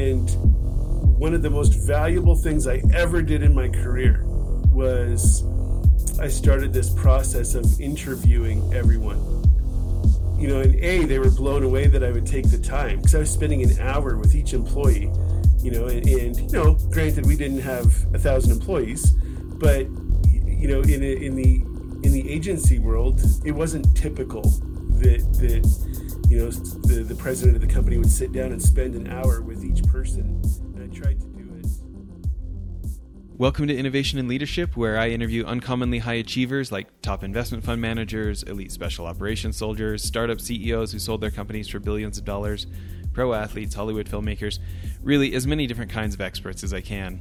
And one of the most valuable things I ever did in my career was I started this process of interviewing everyone. You know, and A, they were blown away that I would take the time because I was spending an hour with each employee. You know, and, and you know, granted, we didn't have a thousand employees, but you know, in in the in the agency world, it wasn't typical that that you know the the president of the company would sit down and spend an hour with each person. And I tried to do it. Welcome to Innovation and Leadership, where I interview uncommonly high achievers like top investment fund managers, elite special operations soldiers, startup CEOs who sold their companies for billions of dollars, pro athletes, Hollywood filmmakers, really as many different kinds of experts as I can.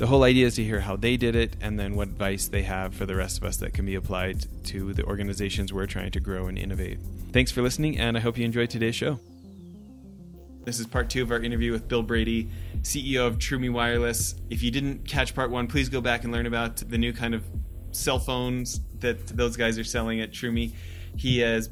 The whole idea is to hear how they did it and then what advice they have for the rest of us that can be applied to the organizations we're trying to grow and innovate. Thanks for listening, and I hope you enjoyed today's show. This is part two of our interview with Bill Brady, CEO of Troomi Wireless. If you didn't catch part one, please go back and learn about the new kind of cell phones that those guys are selling at Troomi. He has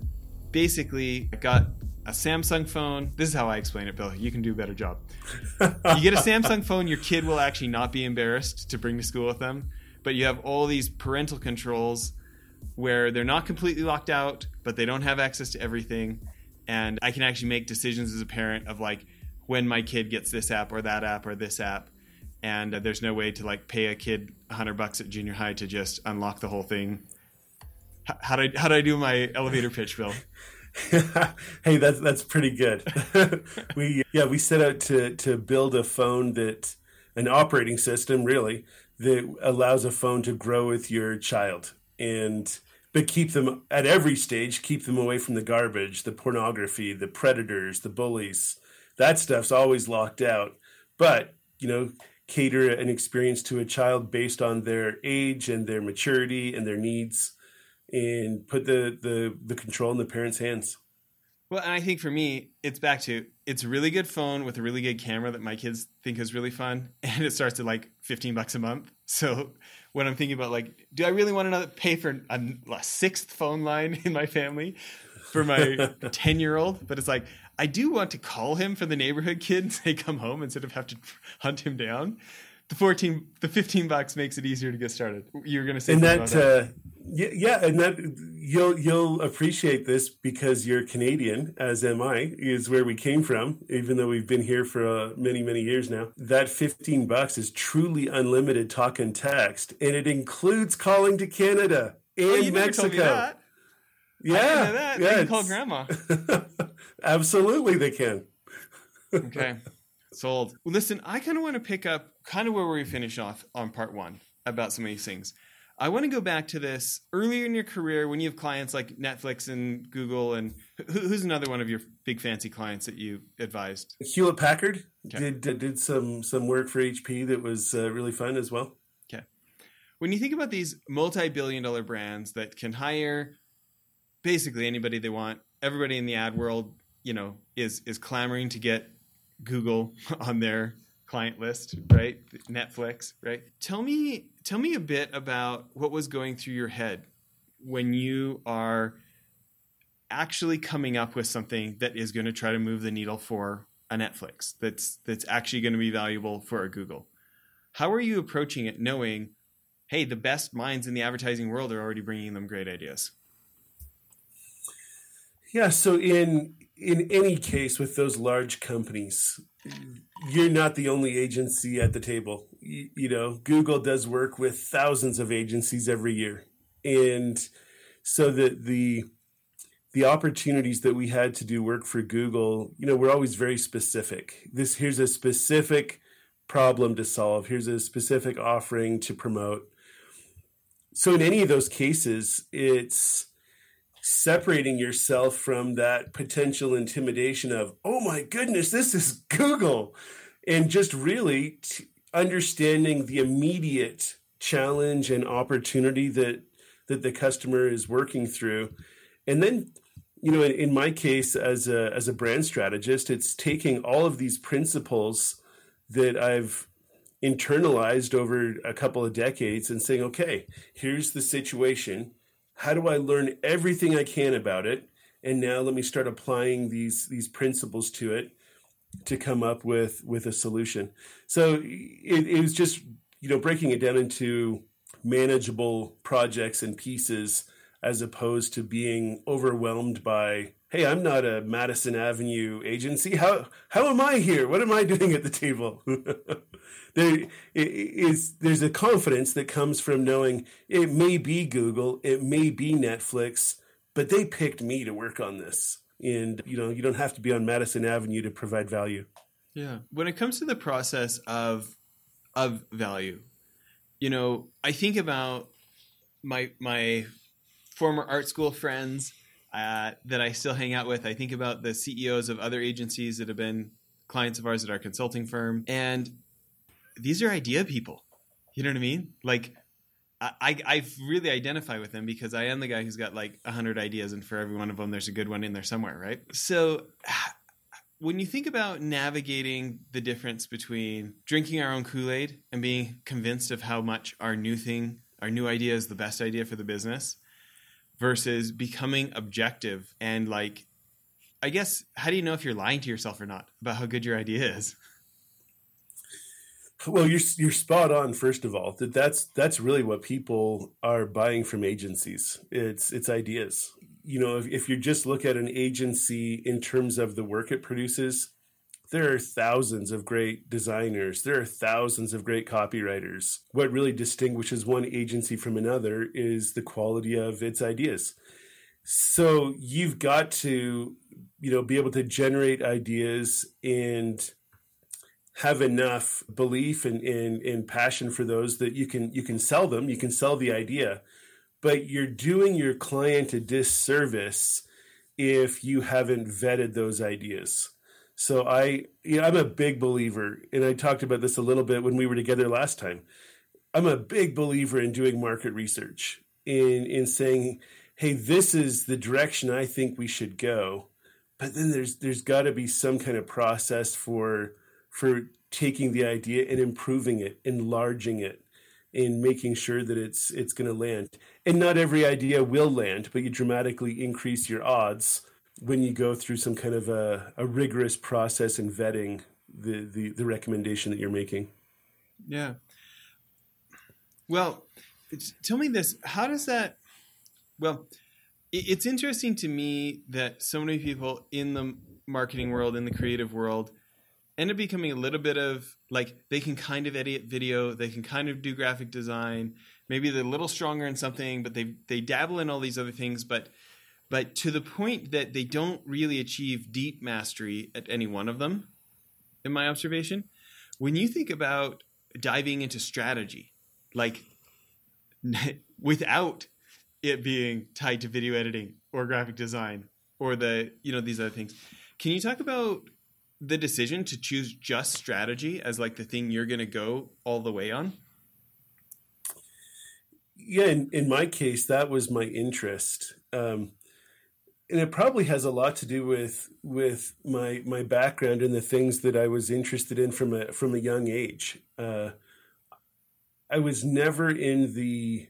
basically got a Samsung phone. This is how I explain it, Bill. You can do a better job. you get a Samsung phone, your kid will actually not be embarrassed to bring to school with them. But you have all these parental controls where they're not completely locked out, but they don't have access to everything. And I can actually make decisions as a parent of like when my kid gets this app or that app or this app. And uh, there's no way to like pay a kid 100 bucks at junior high to just unlock the whole thing. H- how do I, how do I do my elevator pitch, Bill? hey, that's that's pretty good. we yeah, we set out to to build a phone that an operating system really that allows a phone to grow with your child and but keep them at every stage keep them away from the garbage the pornography the predators the bullies. That stuff's always locked out. But you know cater an experience to a child based on their age and their maturity and their needs and put the the the control in the parents' hands. Well, and I think for me, it's back to it's a really good phone with a really good camera that my kids think is really fun, and it starts at like fifteen bucks a month. So when I'm thinking about like, do I really want to pay for a, a sixth phone line in my family for my ten year old? But it's like I do want to call him for the neighborhood kid and say come home instead of have to hunt him down. The fourteen, the fifteen bucks makes it easier to get started. You're going to say and that, that? Uh, yeah, yeah, and that you'll you'll appreciate this because you're Canadian, as am I, is where we came from. Even though we've been here for uh, many many years now, that fifteen bucks is truly unlimited talk and text, and it includes calling to Canada and oh, Mexico. Yeah, that. yeah, they can call grandma. Absolutely, they can. okay, sold. Well, listen, I kind of want to pick up kind of where we finish off on part one about some of these things. I want to go back to this earlier in your career when you have clients like Netflix and Google, and who's another one of your big fancy clients that you advised? Hewlett Packard okay. did did some some work for HP that was uh, really fun as well. Okay, when you think about these multi-billion dollar brands that can hire basically anybody they want, everybody in the ad world, you know, is is clamoring to get Google on their client list, right? Netflix, right? Tell me tell me a bit about what was going through your head when you are actually coming up with something that is going to try to move the needle for a Netflix that's that's actually going to be valuable for a Google. How are you approaching it knowing hey, the best minds in the advertising world are already bringing them great ideas? Yeah, so in in any case with those large companies, you're not the only agency at the table. You, you, know, Google does work with thousands of agencies every year, and so that the the opportunities that we had to do work for Google, you know, we're always very specific. This here's a specific problem to solve. Here's a specific offering to promote. So in any of those cases, it's separating yourself from that potential intimidation of, oh my goodness, this is Google, and just really t- understanding the immediate challenge and opportunity that that the customer is working through, and then you know in, in my case as a as a brand strategist, it's taking all of these principles that I've internalized over a couple of decades and saying, okay, here's the situation how do I learn everything I can about it? And now let me start applying these these principles to it. to come up with with a solution. So it, it was just you know breaking it down into manageable projects and pieces as opposed to being overwhelmed by hey i'm not a madison avenue agency. How how am i here? What am i doing at the table? There is there's a confidence that comes from knowing it may be google it may be netflix but they picked me to work on this. And you know you don't have to be on madison avenue to provide value. Yeah. When it comes to the process of of value you know i think about my my former art school friends uh, that I still hang out with. I think about the CEOs of other agencies that have been clients of ours at our consulting firm, and these are idea people. You know what I mean? Like, I, I really identify with them because I am the guy who's got like a hundred ideas, and for every one of them, there's a good one in there somewhere, right? So, when you think about navigating the difference between drinking our own Kool Aid and being convinced of how much our new thing, our new idea is the best idea for the business, versus becoming objective and like I guess how do you know if you're lying to yourself or not about how good your idea is? Well, you're you're spot on. First of all, that that's that's really what people are buying from agencies. It's it's ideas. You know, if, if you just look at an agency in terms of the work it produces, there are thousands of great designers. There are thousands of great copywriters. What really distinguishes one agency from another is the quality of its ideas. So you've got to you know be able to generate ideas and have enough belief and, and, and passion for those that you can you can sell them you can sell the idea. But you're doing your client a disservice if you haven't vetted those ideas so I, you know, I'm a big believer, and I talked about this a little bit when we were together last time. I'm a big believer in doing market research, in in saying, hey, this is the direction I think we should go. But then there's there's got to be some kind of process for for taking the idea and improving it, enlarging it, and making sure that it's it's going to land. And not every idea will land, but you dramatically increase your odds when you go through some kind of a, a rigorous process in vetting the, the, the recommendation that you're making. Yeah. Well, tell me this: How does that? Well, it's interesting to me that so many people in the marketing world, in the creative world, end up becoming a little bit of like they can kind of edit video, they can kind of do graphic design. Maybe they're a little stronger in something, but they they dabble in all these other things, but but to the point that they don't really achieve deep mastery at any one of them, in my observation. When you think about diving into strategy, like without it being tied to video editing or graphic design or the you know these other things, can you talk about the decision to choose just strategy as like the thing you're going to go all the way on? Yeah, in, in my case, that was my interest. Um, and it probably has a lot to do with with my my background and the things that I was interested in from a from a young age. Uh, I was never in the.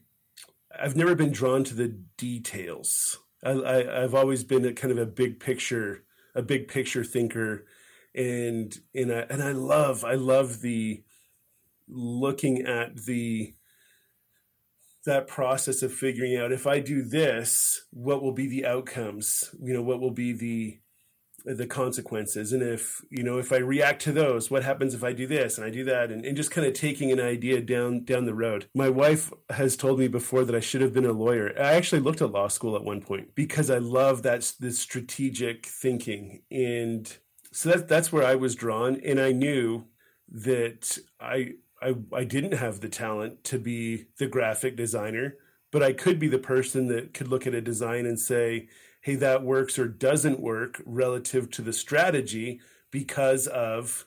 I've never been drawn to the details. I, I, I've always been a kind of a big picture, a big picture thinker, and and I, and I love I love the looking at the that process of figuring out if I do this, what will be the outcomes? You know, what will be the the consequences? And if you know if i react to those what happens if i do this and i do that? And, and just kind of taking an idea down down the road. My wife has told me before that i should have been a lawyer. I actually looked at law school at one point because i love that this strategic thinking. And so that, that's where i was drawn. And i knew that i I, I didn't have the talent to be the graphic designer, but I could be the person that could look at a design and say, hey, that works or doesn't work relative to the strategy because of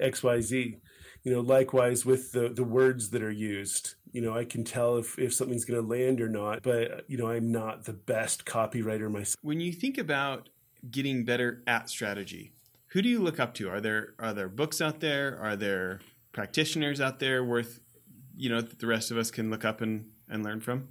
XYZ. You know, likewise with the, the words that are used. You know, I can tell if, if something's going to land or not, but, you know, I'm not the best copywriter myself. When you think about getting better at strategy, who do you look up to? Are there are there books out there? Are there practitioners out there worth you know that the rest of us can look up and, and learn from?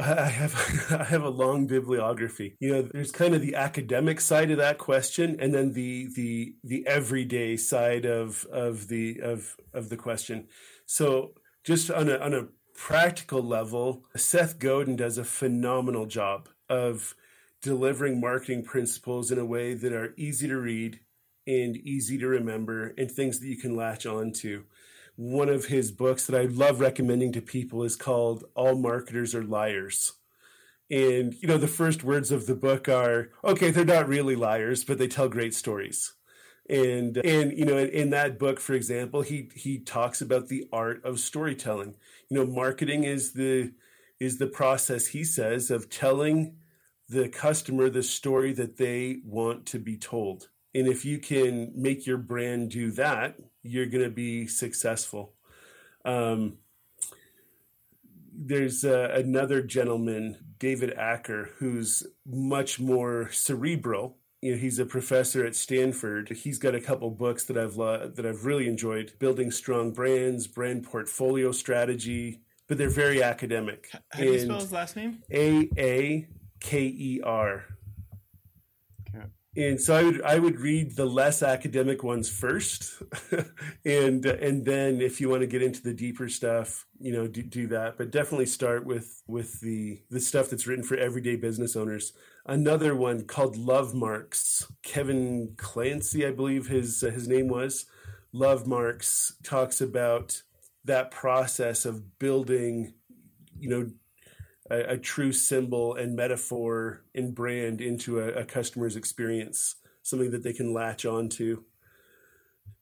I have I have a long bibliography. You know, there's kind of the academic side of that question, and then the the the everyday side of of the of of the question. So, just on a on a practical level, Seth Godin does a phenomenal job of delivering marketing principles in a way that are easy to read and easy to remember, and things that you can latch on to one of his books that I love recommending to people is called All Marketers Are Liars. And, you know, the first words of the book are okay, they're not really liars, but they tell great stories. And, and you know, in, in that book, for example, he, he talks about the art of storytelling. You know, marketing is the, is the process, he says, of telling the customer the story that they want to be told. And if you can make your brand do that, you're going to be successful. Um, there's uh, another gentleman, David Aaker, who's much more cerebral. You know, he's a professor at Stanford. He's got a couple books that I've uh, that I've really enjoyed: building strong brands, brand portfolio strategy. But they're very academic. How do you spell his last name? A A K E R and so I would I would read the less academic ones first, and and then if you want to get into the deeper stuff, you know, do, do that. But definitely start with with the the stuff that's written for everyday business owners. Another one called Love Marks. Kevin Clancy, I believe his uh, his name was. Love Marks talks about that process of building, you know, a, a true symbol and metaphor and brand into a, a customer's experience, something that they can latch onto.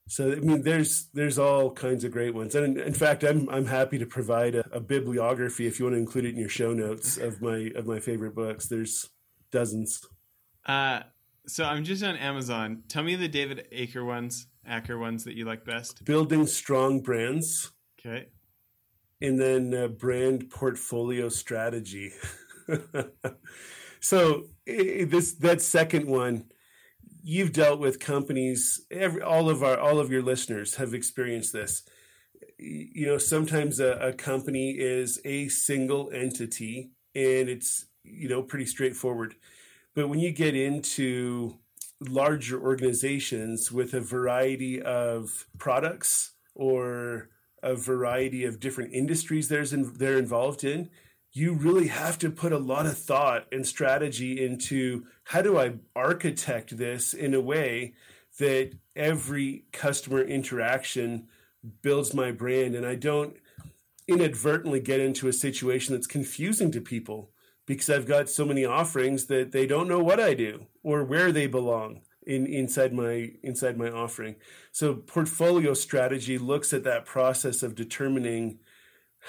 So I mean, there's there's all kinds of great ones, and in, in fact, I'm I'm happy to provide a, a, bibliography if you want to include it in your show notes of my of my favorite books. There's dozens. Uh, so I'm just on Amazon. Tell me the David Aaker ones, Aaker ones that you like best. Building strong brands. Okay and then uh, brand portfolio strategy. so this that second one, you've dealt with companies. Every, all of our all of your listeners have experienced this. You know, sometimes a, a company is a single entity, and it's you know pretty straightforward. But when you get into larger organizations with a variety of products or a variety of different industries there's in, they're involved in, you really have to put a lot of thought and strategy into how do I architect this in a way that every customer interaction builds my brand and I don't inadvertently get into a situation that's confusing to people because I've got so many offerings that they don't know what I do or where they belong in inside my inside my offering. So portfolio strategy looks at that process of determining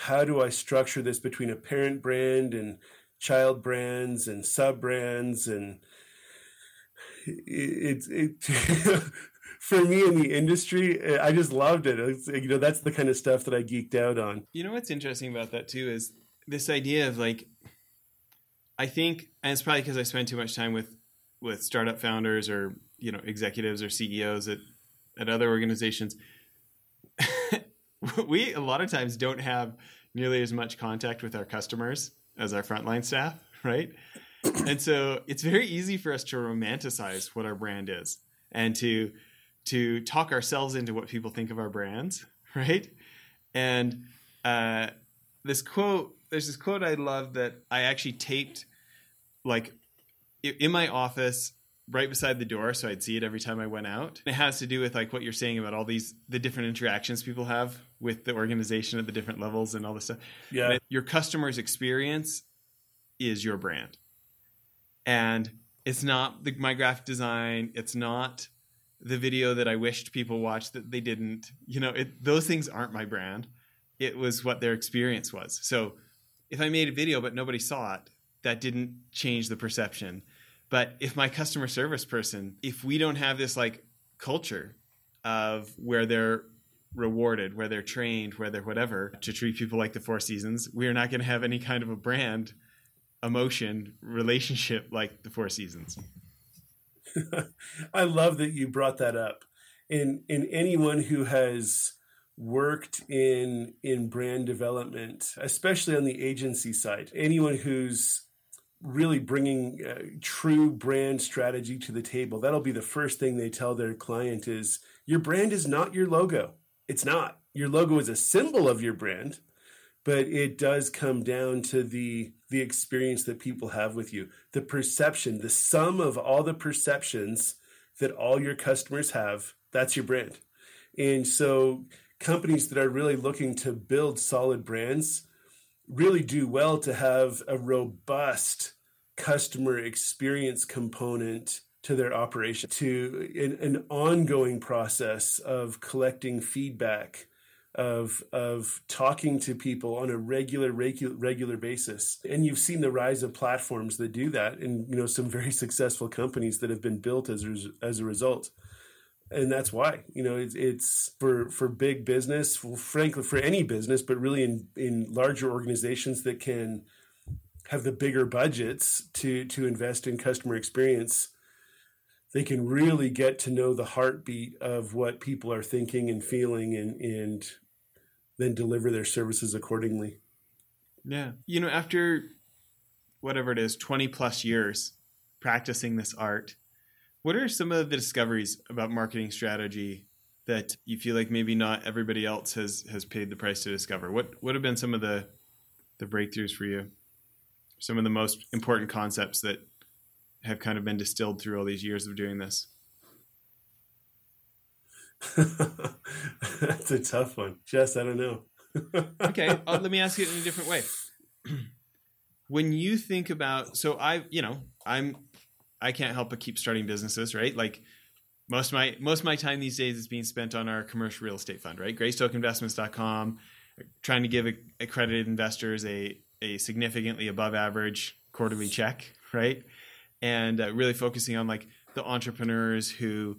how do I structure this between a parent brand and child brands and sub brands and it's it, it for me in the industry I just loved it. It's, you know that's the kind of stuff that I geeked out on. You know what's interesting about that too is this idea of like I think and it's probably because I spend too much time with with startup founders or you know executives or CEOs at at other organizations, we a lot of times don't have nearly as much contact with our customers as our frontline staff, right? and so it's very easy for us to romanticize what our brand is and to to talk ourselves into what people think of our brands, right? And uh, this quote, there's this quote I love that I actually taped like in my office right beside the door so I'd see it every time I went out. and It has to do with like what you're saying about all these the different interactions people have with the organization at the different levels and all this stuff. Yeah. your customer's experience is your brand. And it's not the, my graphic design, it's not the video that I wished people watched that they didn't. You know, it, those things aren't my brand. It was what their experience was. So if I made a video but nobody saw it, that didn't change the perception but if my customer service person, if we don't have this like culture of where they're rewarded, where they're trained, where they're whatever, to treat people like the Four Seasons, we are not going to have any kind of a brand, emotion, relationship like the Four Seasons. I love that you brought that up. And and anyone who has worked in in brand development, especially on the agency side. Anyone who's really bringing uh, true brand strategy to the table, that'll be the first thing they tell their client is your brand is not your logo. It's not. Your logo is a symbol of your brand, but it does come down to the the experience that people have with you, the perception, the sum of all the perceptions that all your customers have. That's your brand. And so companies that are really looking to build solid brands really do well to have a robust customer experience component to their operation to an, an ongoing process of collecting feedback of of talking to people on a regular regular regular basis. And you've seen the rise of platforms that do that and you know some very successful companies that have been built as as a result and that's why you know it's, it's for for big business frankly for any business but really in in larger organizations that can have the bigger budgets to to invest in customer experience they can really get to know the heartbeat of what people are thinking and feeling and and then deliver their services accordingly. Yeah. You know after whatever it is 20 plus years practicing this art what are some of the discoveries about marketing strategy that you feel like maybe not everybody else has has paid the price to discover? What what have been some of the the breakthroughs for you? Some of the most important concepts that have kind of been distilled through all these years of doing this. That's a tough one, Jess. I don't know. okay, uh, let me ask it in a different way. when you think about, so I, you know, I'm I can't help but keep starting businesses, right? Like most of my most of my time these days is being spent on our commercial real estate fund, right? GreystokeInvestments.com, trying to give accredited investors a a significantly above average quarterly check, right? And uh, really focusing on like the entrepreneurs who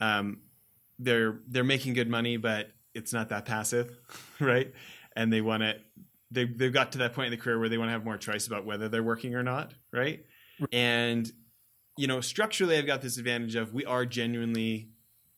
um, they're they're making good money, but it's not that passive, right? And they want to they they've got to that point in the career where they want to have more choice about whether they're working or not, right? And you know, structurally, I've got this advantage of we are genuinely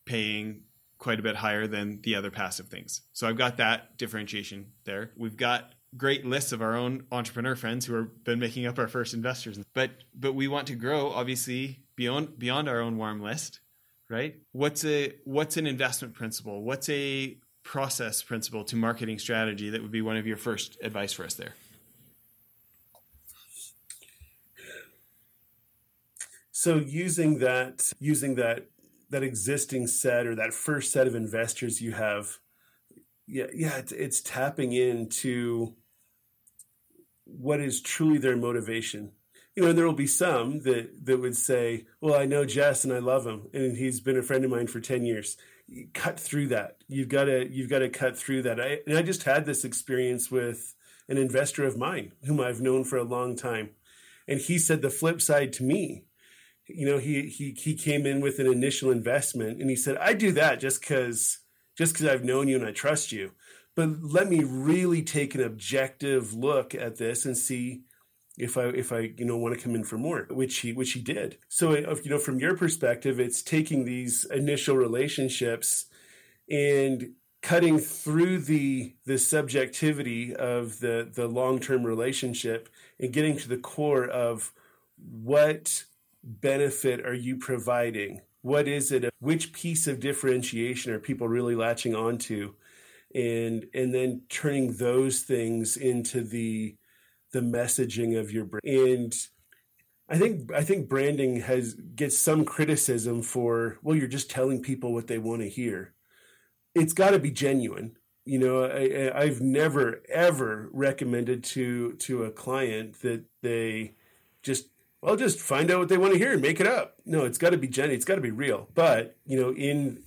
paying quite a bit higher than the other passive things. So I've got that differentiation there. We've got great lists of our own entrepreneur friends who have been making up our first investors. But but we want to grow obviously beyond beyond our own warm list, right? What's a what's an investment principle? What's a process principle to marketing strategy that would be one of your first advice for us there? So using that using that that existing set or that first set of investors you have, yeah, yeah, it's, it's tapping into what is truly their motivation. You know, and there will be some that that would say, "Well, I know Jess and I love him, and he's been a friend of mine for ten years." Cut through that. You've got to you've got to cut through that. I, and I just had this experience with an investor of mine whom I've known for a long time, and he said the flip side to me you know he he he came in with an initial investment and he said i do that just because just because i've known you and i trust you. But let me really take an objective look at this and see if i if i you know want to come in for more which he which he did. So uh, you know from your perspective it's taking these initial relationships and cutting through the the subjectivity of the the long-term relationship and getting to the core of what benefit are you providing? What is it? Which piece of differentiation are people really latching onto? And and then turning those things into the the messaging of your brand. And I think I think branding has gets some criticism for well, you're just telling people what they want to hear. It's got to be genuine. You know, I, I've never ever recommended to to a client that they just well, just find out what they want to hear and make it up. No, it's got to be Jenny. It's got to be real. But you know, in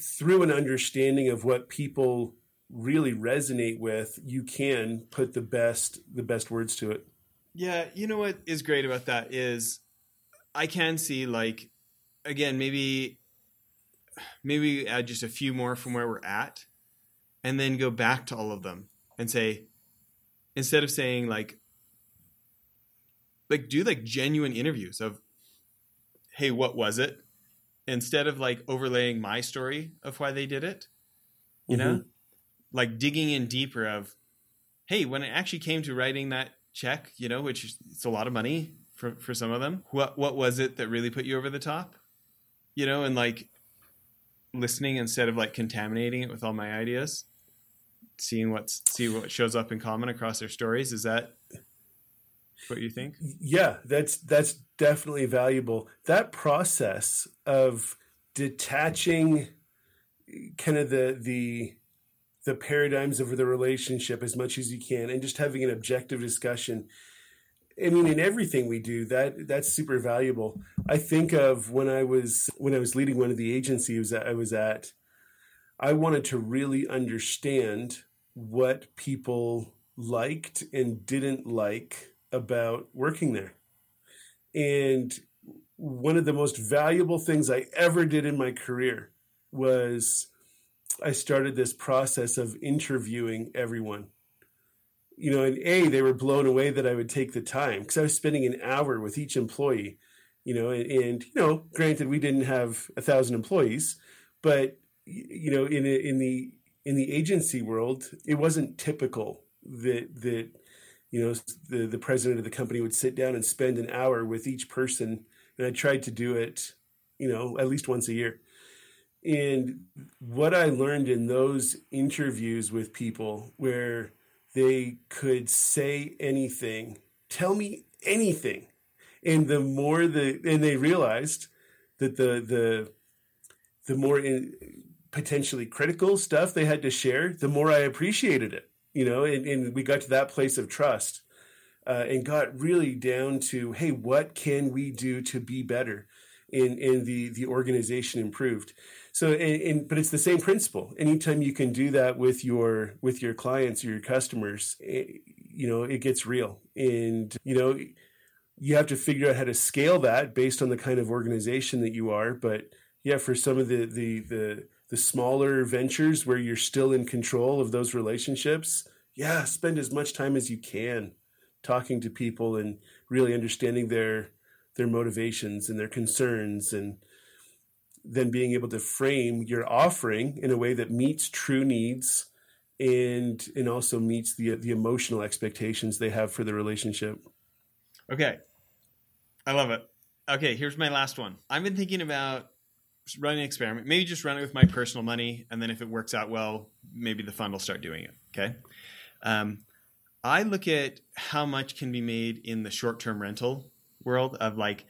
through an understanding of what people really resonate with, you can put the best the best words to it. Yeah, you know what is great about that is I can see like again maybe maybe add just a few more from where we're at and then go back to all of them and say instead of saying like like do like genuine interviews of hey what was it instead of like overlaying my story of why they did it you mm-hmm. know like digging in deeper of, hey, when it actually came to writing that check, you know, which is it's a lot of money for for some of them. What what was it that really put you over the top? You know, and like listening instead of like contaminating it with all my ideas, seeing what's see what shows up in common across their stories. Is that what you think? Yeah, that's that's definitely valuable. That process of detaching kind of the the the paradigms of the relationship as much as you can and just having an objective discussion i mean in everything we do that that's super valuable i think of when i was when i was leading one of the agencies that i was at i wanted to really understand what people liked and didn't like about working there and one of the most valuable things i ever did in my career was I started this process of interviewing everyone. You know, and A, they were blown away that I would take the time because I was spending an hour with each employee, you know, and, and, you know, granted, we didn't have a thousand employees, but, you know, in, in the, in the agency world, it wasn't typical that, that, you know, the, the president of the company would sit down and spend an hour with each person. And I tried to do it, you know, at least once a year and what I learned in those interviews with people where they could say anything, tell me anything. And the more the, and they realized that the, the, the more in, potentially critical stuff they had to share, the more I appreciated it, you know, and, and we got to that place of trust uh, and got really down to, hey, what can we do to be better? And, and the, the organization improved? So but it's the same principle. Anytime you can do that with your with your clients or your customers it, eh, you know it gets real. And you know you have to figure out how to scale that based on the kind of organization that you are. But yeah for some of the the the, the smaller ventures where you're still in control of those relationships yeah spend as much time as you can talking to people and really understanding their their motivations and their concerns and then being able to frame your offering in a way that meets true needs and and also meets the the emotional expectations they have for the relationship. Okay. I love it. Okay, here's my last one. I've been thinking about running an experiment. Maybe just run it with my personal money, and then if it works out well, maybe the fund will start doing it. Okay. Um, I look at how much can be made in the short term rental world of like,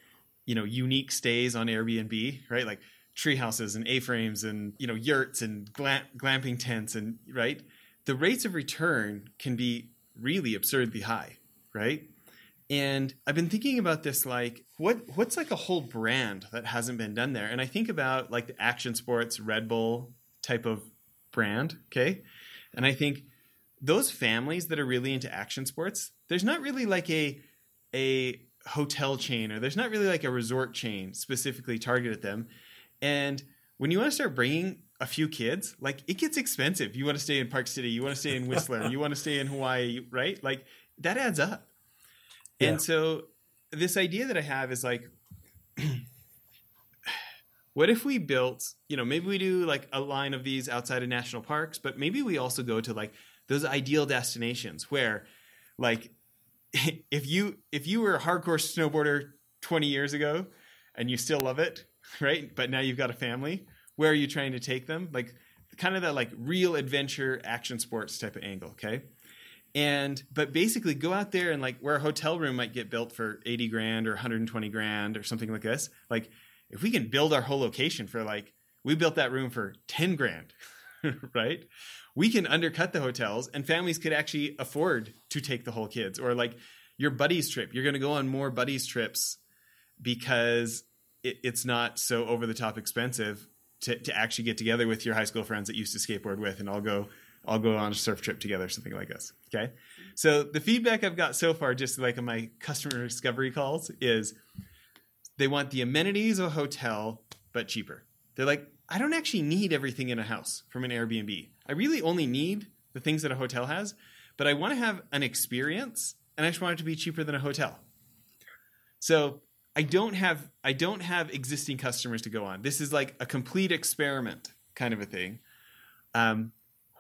you know, unique stays on Airbnb, right? Like tree houses and A-frames and you know yurts and glam- glamping tents and right the rates of return can be really absurdly high right and i've been thinking about this like what what's like a whole brand that hasn't been done there and i think about like the action sports red bull type of brand okay and i think those families that are really into action sports there's not really like a a hotel chain or there's not really like a resort chain specifically targeted at them and when you want to start bringing a few kids, like it gets expensive. You want to stay in Park City, you want to stay in Whistler, you want to stay in Hawaii, right? Like that adds up. And so this idea that I have is like, what if we built, you know, maybe we do like a line of these outside of national parks, but maybe we also go to like those ideal destinations where like if you if you were a hardcore snowboarder 20 years ago and you still love it, right? But now you've got a family. Where are you trying to take them? Like kind of that like real adventure action sports type of angle, okay? And but basically go out there and like where a hotel room might get built for 80 grand or 120 grand or something like this. Like if we can build our whole location for like we built that room for 10 grand, right? We can undercut the hotels and families could actually afford to take the whole kids or like your buddies trip. You're going to go on more buddies trips because it, it's not so over the top expensive to, to actually get together with your high school friends that used to skateboard with and I'll go I'll go on a surf trip together, something like this. Okay. So the feedback I've got so far, just like on my customer discovery calls, is they want the amenities of a hotel, but cheaper. They're like, I don't actually need everything in a house from an Airbnb. I really only need the things that a hotel has, but I want to have an experience and I just want it to be cheaper than a hotel. So I don't have I don't have existing customers to go on. This is like a complete experiment kind of a thing. Um,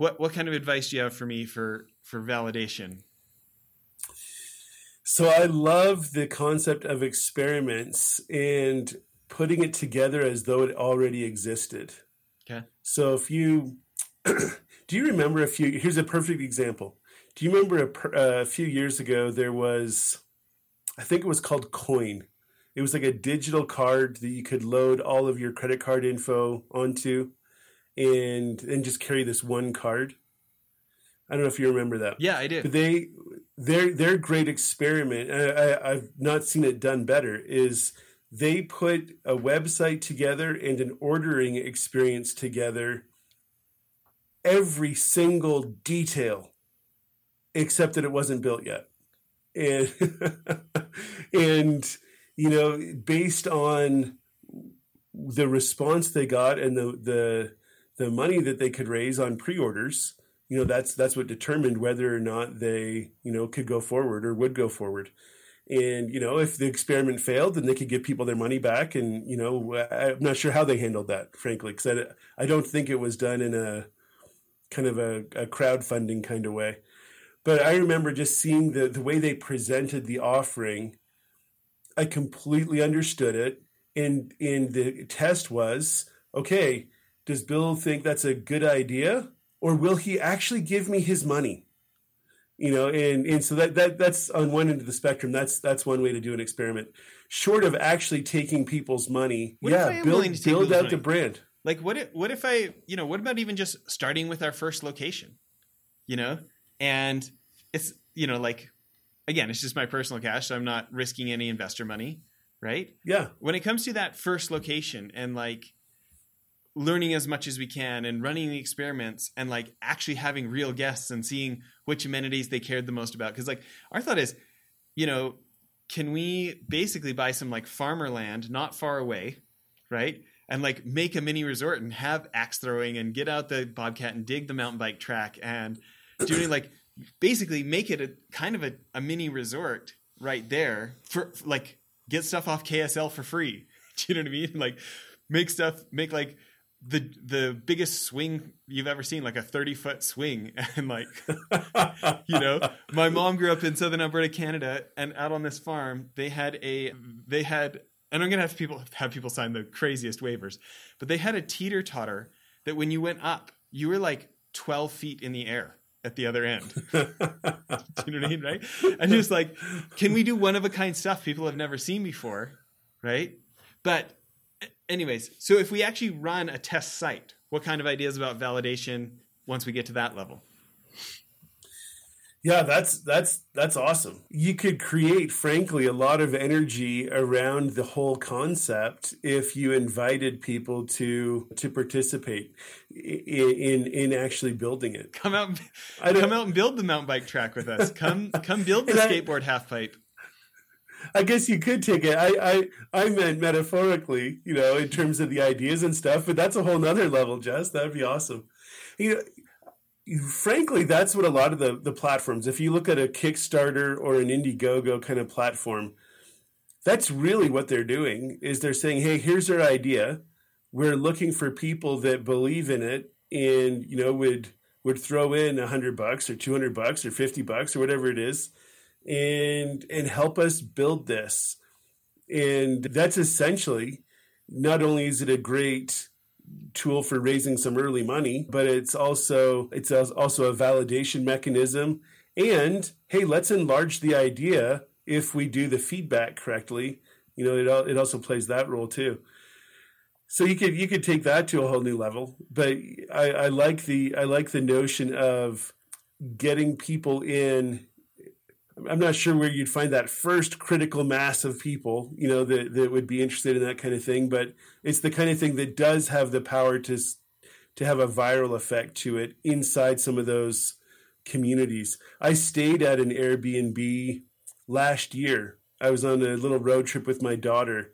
what what kind of advice do you have for me for for validation? So I love the concept of experiments and putting it together as though it already existed. Okay. So if you do you remember a few here's a perfect example. Do you remember a, uh, a few years ago there was I think it was called Coin. It was like a digital card that you could load all of your credit card info onto and and just carry this one card. I don't know if you remember that. Yeah, I did. But they their their great experiment. I, I've not seen it done better. Is they put a website together and an ordering experience together. Every single detail, except that it wasn't built yet, and and you know based on the response they got and the the the money that they could raise on pre-orders you know that's that's what determined whether or not they you know could go forward or would go forward. And you know if the experiment failed then they could give people their money back and you know i'm not sure how they handled that frankly because I, I don't think it was done in a kind of a, a crowdfunding kind of way. But i remember just seeing the the way they presented the offering. I completely understood it. And and the test was okay does bill think that's a good idea or will he actually give me his money? You know, and and so that that that's on one end of the spectrum. That's that's one way to do an experiment. Short of actually taking people's money, What yeah, build, build out the brand. Like what if, what if I, you know, what about even just starting with our first location? You know? And it's, you know, like again, it's just my personal cash, so I'm not risking any investor money, right? Yeah, When it comes to that first location and like learning as much as we can and running the experiments and like actually having real guests and seeing which amenities they cared the most about cuz like our thought is, you know, can we basically buy some like farmer land not far away, right? And like make a mini resort and have axe throwing and get out the bobcat and dig the mountain bike track and doing like basically make it a kind of a, a mini resort right there for like get stuff off KSL for free. Do you know what I mean? Like make stuff make like the the biggest swing you've ever seen, like a 30 foot swing. And like you know, my mom grew up in southern Alberta, Canada, and out on this farm, they had a they had and I'm gonna have people have people sign the craziest waivers, but they had a teeter totter that when you went up, you were like 12 feet in the air at the other end. do you know what I mean? Right? And was like, can we do one of a kind stuff people have never seen before? Right? But anyways, so if we actually run a test site, what kind of ideas about validation once we get to that level? yeah, that's that's that's awesome. You could create, frankly, a lot of energy around the whole concept if you invited people to to participate i- in in actually building it. Come out, I come out and build the mountain bike track with us. Come, come build the And I- skateboard half pipe. I guess you could take it. I, I I meant metaphorically, you know, in terms of the ideas and stuff. But that's a whole nother level, Jess. That'd be awesome. You know, frankly, that's what a lot of the the platforms. If you look at a Kickstarter or an Indiegogo kind of platform, that's really what they're doing. Is they're saying, "Hey, here's our idea. We're looking for people that believe in it, and you know, would would throw in a hundred bucks or two hundred bucks or fifty bucks or whatever it is." And and help us build this. And that's essentially not only is it a great tool for raising some early money but it's also it's also a validation mechanism. And hey let's enlarge the idea if we do the feedback correctly. You know it, it also plays that role too. So you could you could take that to a whole new level. But I, I like the i like the notion of getting people in I'm not sure where you'd find that first critical mass of people, you know, that, that would be interested in that kind of thing. But it's the kind of thing that does have the power to to have a viral effect to it inside some of those communities. I stayed at an Airbnb last year. I was on a little road trip with my daughter,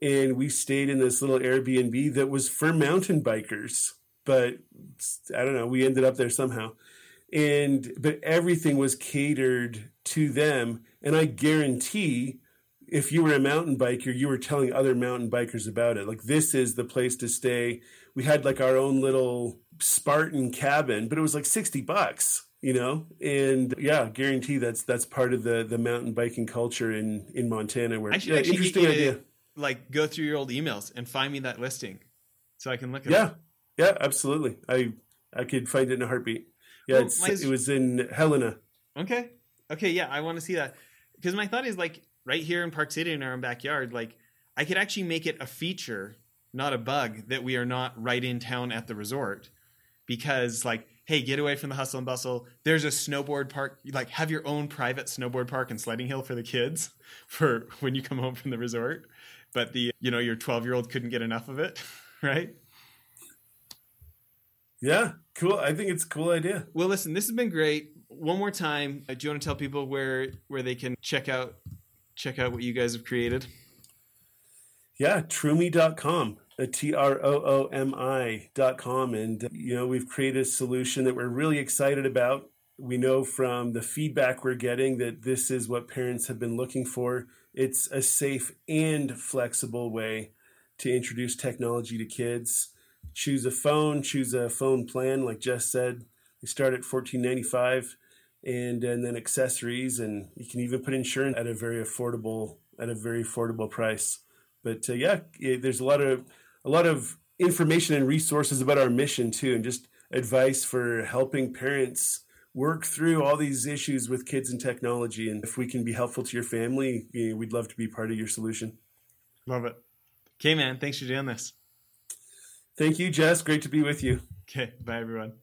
and we stayed in this little Airbnb that was for mountain bikers. But I don't know, we ended up there somehow and but everything was catered to them and i guarantee if you were a mountain biker you were telling other mountain bikers about it like this is the place to stay we had like our own little Spartan cabin, but it was like 60 bucks, you know? And yeah, guarantee that's that's part of the the mountain biking culture in in Montana where I should yeah, actually interesting idea. to, like go through your old emails and find me that listing so I can look at Yeah. it. Yeah, absolutely. I I could find it in a heartbeat. Yeah, Well, it's, my- it was in Helena. Okay. Okay. Yeah, I want to see that because my thought is like right here in Park City in our own backyard, like I could actually make it a feature, not a bug, that we are not right in town at the resort. Because like, hey, get away from the hustle and bustle. There's a snowboard park. Like, have your own private snowboard park and sledding hill for the kids for when you come home from the resort. But the you know your 12 year old couldn't get enough of it, right? Yeah, cool. I think it's a cool idea. Well, listen, this has been great. One more time, uh, do you want to tell people where where they can check out check out what you guys have created? Yeah, troomi.com, uh, T R O O M I.com. And, uh, you know, we've created a solution that we're really excited about. We know from the feedback we're getting that this is what parents have been looking for. It's a safe and flexible way to introduce technology to kids. Choose a phone, choose a phone plan, like Jess said. We start at $14.95 and, and then accessories, and you can even put insurance at a very affordable at a very affordable price but uh, yeah, yeah, there's a lot of a lot of information and resources about our mission too, and just advice for helping parents work through all these issues with kids and technology. And if we can be helpful to your family, you know, we'd love to be part of your solution. Love it. Okay, man. Thanks for doing this. Thank you, Jess. Great to be with you. Okay. Bye, everyone.